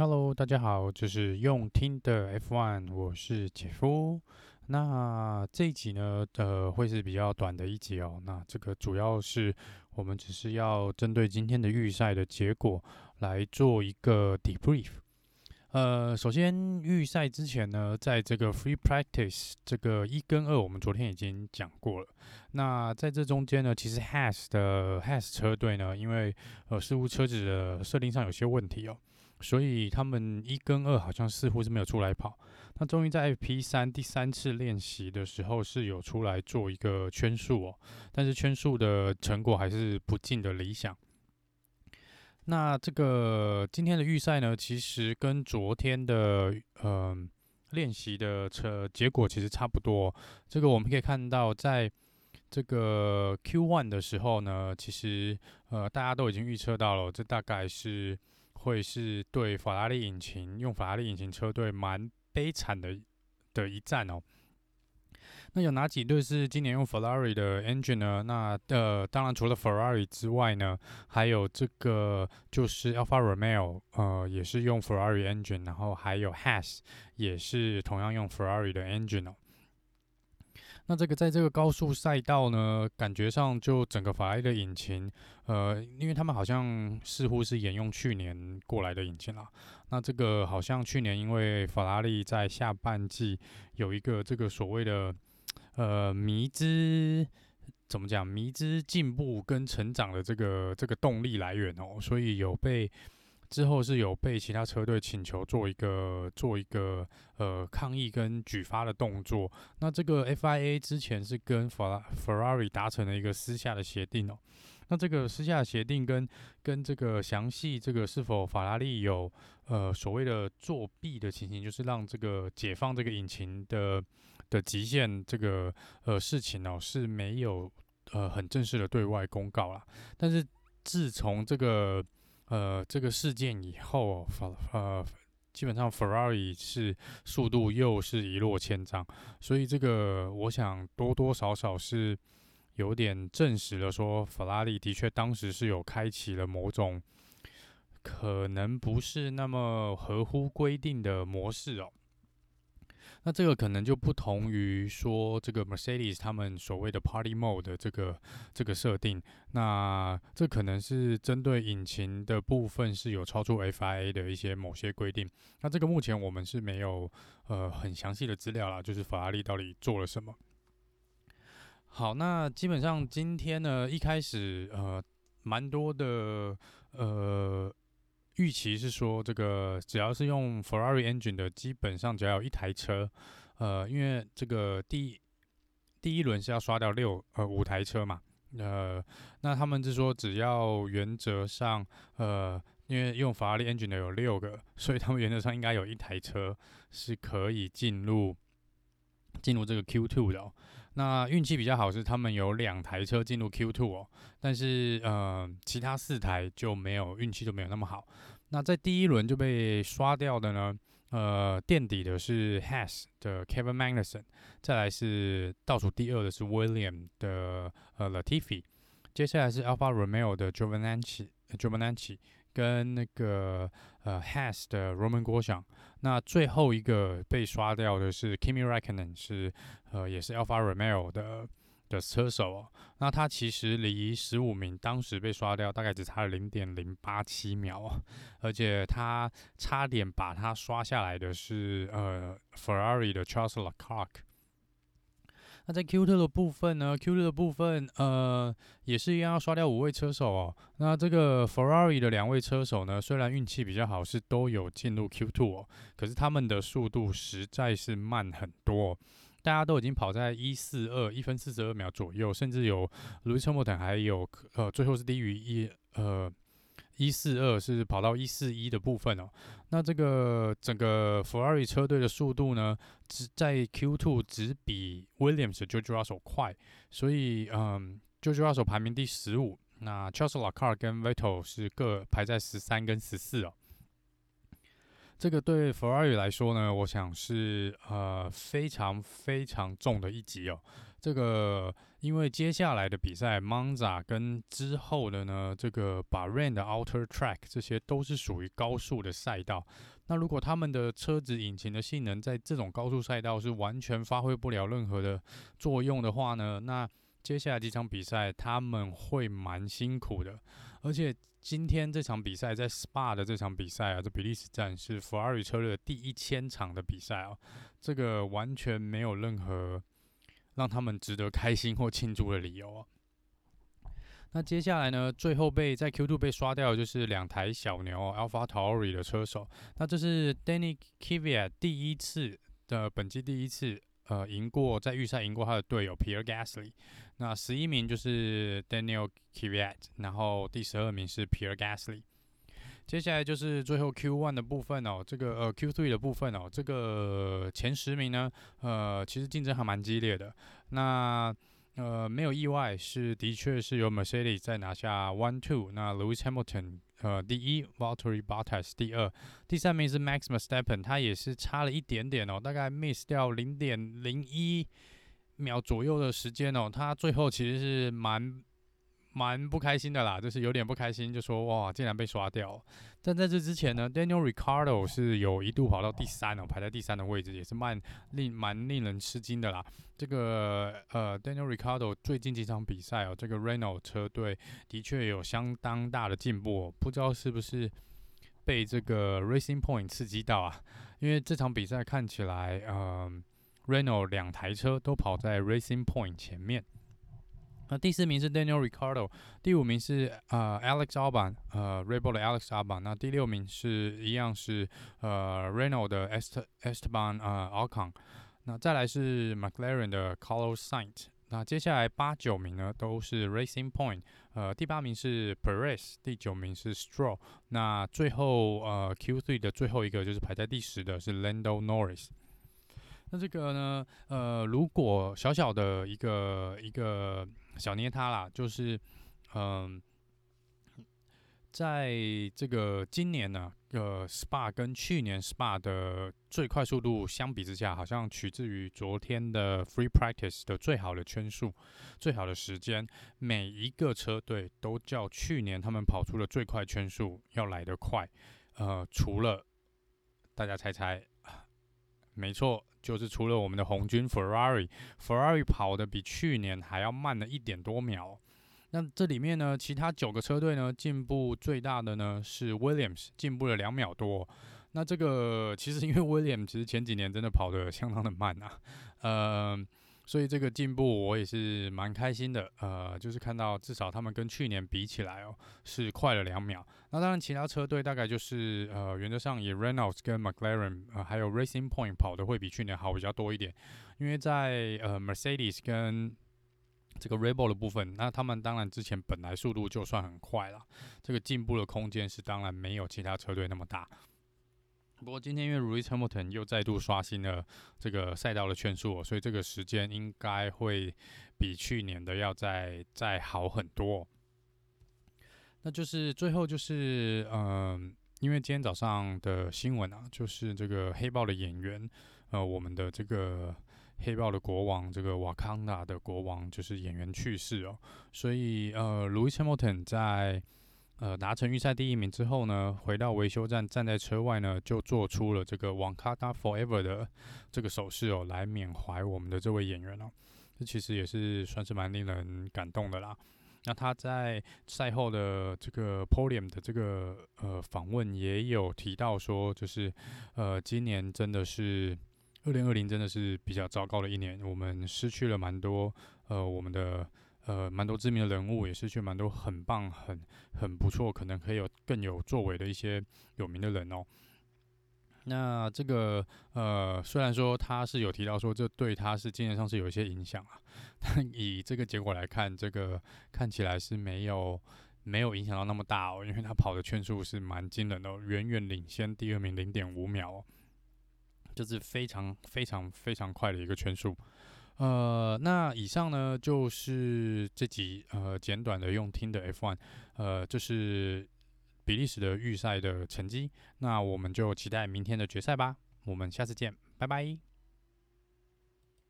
Hello，大家好，这是用听的 F1，我是杰夫。那这一集呢，呃，会是比较短的一集哦。那这个主要是我们只是要针对今天的预赛的结果来做一个 debrief。呃，首先预赛之前呢，在这个 free practice 这个一跟二，我们昨天已经讲过了。那在这中间呢，其实 Has 的 Haas 车队呢，因为呃似乎车子的设定上有些问题哦。所以他们一跟二好像似乎是没有出来跑，那终于在 FP 三第三次练习的时候是有出来做一个圈速哦，但是圈速的成果还是不尽的理想。那这个今天的预赛呢，其实跟昨天的呃练习的车结果其实差不多。这个我们可以看到，在这个 Q One 的时候呢，其实呃大家都已经预测到了，这大概是。会是对法拉利引擎用法拉利引擎车队蛮悲惨的的一战哦。那有哪几队是今年用 Ferrari 的 engine 呢？那呃，当然除了 Ferrari 之外呢，还有这个就是 Alfa Romeo，呃，也是用 Ferrari engine，然后还有 Haas 也是同样用 Ferrari 的 engine 哦。那这个在这个高速赛道呢，感觉上就整个法拉利的引擎，呃，因为他们好像似乎是沿用去年过来的引擎啦。那这个好像去年因为法拉利在下半季有一个这个所谓的呃迷之怎么讲迷之进步跟成长的这个这个动力来源哦，所以有被。之后是有被其他车队请求做一个做一个呃抗议跟举发的动作。那这个 FIA 之前是跟法拉 Ferrari 达成了一个私下的协定哦。那这个私下协定跟跟这个详细这个是否法拉利有呃所谓的作弊的情形，就是让这个解放这个引擎的的极限这个呃事情哦是没有呃很正式的对外公告啦。但是自从这个呃，这个事件以后，法呃，基本上 Ferrari 是速度又是一落千丈，所以这个我想多多少少是有点证实了，说法拉利的确当时是有开启了某种可能不是那么合乎规定的模式哦。那这个可能就不同于说这个 Mercedes 他们所谓的 Party Mode 的这个这个设定，那这可能是针对引擎的部分是有超出 FIA 的一些某些规定。那这个目前我们是没有呃很详细的资料啦，就是法拉利到底做了什么。好，那基本上今天呢，一开始呃蛮多的呃。预期是说，这个只要是用 Ferrari engine 的，基本上只要有一台车，呃，因为这个第第一轮是要刷掉六呃五台车嘛，呃，那他们是说只要原则上，呃，因为用法拉利 engine 的有六个，所以他们原则上应该有一台车是可以进入进入这个 Q2 的。那运气比较好是他们有两台车进入 Q2 哦，但是呃其他四台就没有运气就没有那么好。那在第一轮就被刷掉的呢，呃垫底的是 Has 的 Kevin Magnussen，再来是倒数第二的是 William 的呃 Latifi，接下来是 Alfa Romeo 的 Giovinazzi Giovinazzi 跟那个呃 Has 的 Roman Grosjean，那最后一个被刷掉的是 Kimi Räikkönen，是呃也是 Alpha Romeo 的的车手哦。那他其实离十五名当时被刷掉大概只差了零点零八七秒哦，而且他差点把他刷下来的是呃 Ferrari 的 Charles Leclerc。那在 Q2 的部分呢？Q2 的部分，呃，也是一样要刷掉五位车手哦。那这个 Ferrari 的两位车手呢，虽然运气比较好，是都有进入 Q2 哦，可是他们的速度实在是慢很多。大家都已经跑在一四二一分四十二秒左右，甚至有 Lewis Hamilton 还有呃，最后是低于一呃。一四二是跑到一四一的部分哦，那这个整个 Ferrari 车队的速度呢，只在 Q2 只比 Williams 的 George Russell 快，所以嗯，George Russell 排名第十五，那 Charles Leclerc 跟 Vettel 是各排在十三跟十四哦。这个对 Ferrari 来说呢，我想是呃非常非常重的一击哦。这个因为接下来的比赛，Monza 跟之后的呢，这个 Bahrain 的 Outer Track 这些都是属于高速的赛道。那如果他们的车子引擎的性能在这种高速赛道是完全发挥不了任何的作用的话呢，那接下来几场比赛他们会蛮辛苦的。而且今天这场比赛在 Spa 的这场比赛啊，这比利时站是 Ferrari 车队的第一千场的比赛啊，这个完全没有任何。让他们值得开心或庆祝的理由啊。那接下来呢，最后被在 Q2 被刷掉的就是两台小牛 AlphaTauri 的车手。那这是 Danny Kvyat 第一次的本季第一次呃赢过在预赛赢过他的队友 Pierre Gasly。那十一名就是 Daniel Kvyat，然后第十二名是 Pierre Gasly。接下来就是最后 Q1 的部分哦，这个呃 Q3 的部分哦，这个前十名呢，呃，其实竞争还蛮激烈的。那呃没有意外是的确是由 Mercedes 在拿下 One Two，那 Lewis Hamilton 呃第一，Valtteri Bottas 第二，第三名是 Max Verstappen，他也是差了一点点哦，大概 miss 掉零点零一秒左右的时间哦，他最后其实是蛮。蛮不开心的啦，就是有点不开心，就说哇，竟然被刷掉。但在这之前呢，Daniel r i c a r d o 是有一度跑到第三哦，排在第三的位置，也是蛮令蛮令人吃惊的啦。这个呃，Daniel r i c a r d o 最近几场比赛哦，这个 Renault 车队的确有相当大的进步，不知道是不是被这个 Racing Point 刺激到啊？因为这场比赛看起来，嗯、，Renault 两台车都跑在 Racing Point 前面。那第四名是 Daniel r i c a r d o 第五名是呃 Alex Albon，呃 Red Bull 的 Alex Albon。那第六名是一样是呃 Renault 的 Est Esteban 呃 Ocon。那再来是 McLaren 的 Carlos Sainz。那接下来八九名呢都是 Racing Point，呃第八名是 Perez，第九名是 Stroll。那最后呃 Q3 的最后一个就是排在第十的是 Lando Norris。那这个呢呃如果小小的一个一个。小捏他啦，就是，嗯，在这个今年呢，呃，SPA 跟去年 SPA 的最快速度相比之下，好像取自于昨天的 Free Practice 的最好的圈数、最好的时间，每一个车队都较去年他们跑出的最快圈数要来得快，呃，除了大家猜猜，没错。就是除了我们的红军 Ferrari，Ferrari 跑的比去年还要慢了一点多秒。那这里面呢，其他九个车队呢，进步最大的呢是 Williams，进步了两秒多。那这个其实因为 Williams 其实前几年真的跑得相当的慢啊，呃。所以这个进步我也是蛮开心的，呃，就是看到至少他们跟去年比起来哦，是快了两秒。那当然其他车队大概就是呃，原则上以 Renault 跟 McLaren 呃还有 Racing Point 跑的会比去年好比较多一点，因为在呃 Mercedes 跟这个 Rebel 的部分，那他们当然之前本来速度就算很快了，这个进步的空间是当然没有其他车队那么大。不过今天因为 Lewis Hamilton 又再度刷新了这个赛道的圈数，所以这个时间应该会比去年的要再再好很多。那就是最后就是嗯、因为今天早上的新闻啊，就是这个黑豹的演员，呃，我们的这个黑豹的国王，这个瓦康达的国王，就是演员去世哦，所以呃，Lewis Hamilton 在。呃，达成预赛第一名之后呢，回到维修站，站在车外呢，就做出了这个 Wakanda Forever 的这个手势哦，来缅怀我们的这位演员哦。这其实也是算是蛮令人感动的啦。那他在赛后的这个 Podium 的这个呃访问也有提到说，就是呃，今年真的是二零二零，真的是比较糟糕的一年，我们失去了蛮多呃我们的。呃，蛮多知名的人物也是去蛮多很棒、很很不错，可能可以有更有作为的一些有名的人哦。那这个呃，虽然说他是有提到说这对他是经验上是有一些影响啊，但以这个结果来看，这个看起来是没有没有影响到那么大哦，因为他跑的圈数是蛮惊人的哦，远远领先第二名零点五秒哦，就是非常非常非常快的一个圈数。呃，那以上呢就是这集呃简短的用听的 F1，呃，就是比利时的预赛的成绩，那我们就期待明天的决赛吧，我们下次见，拜拜。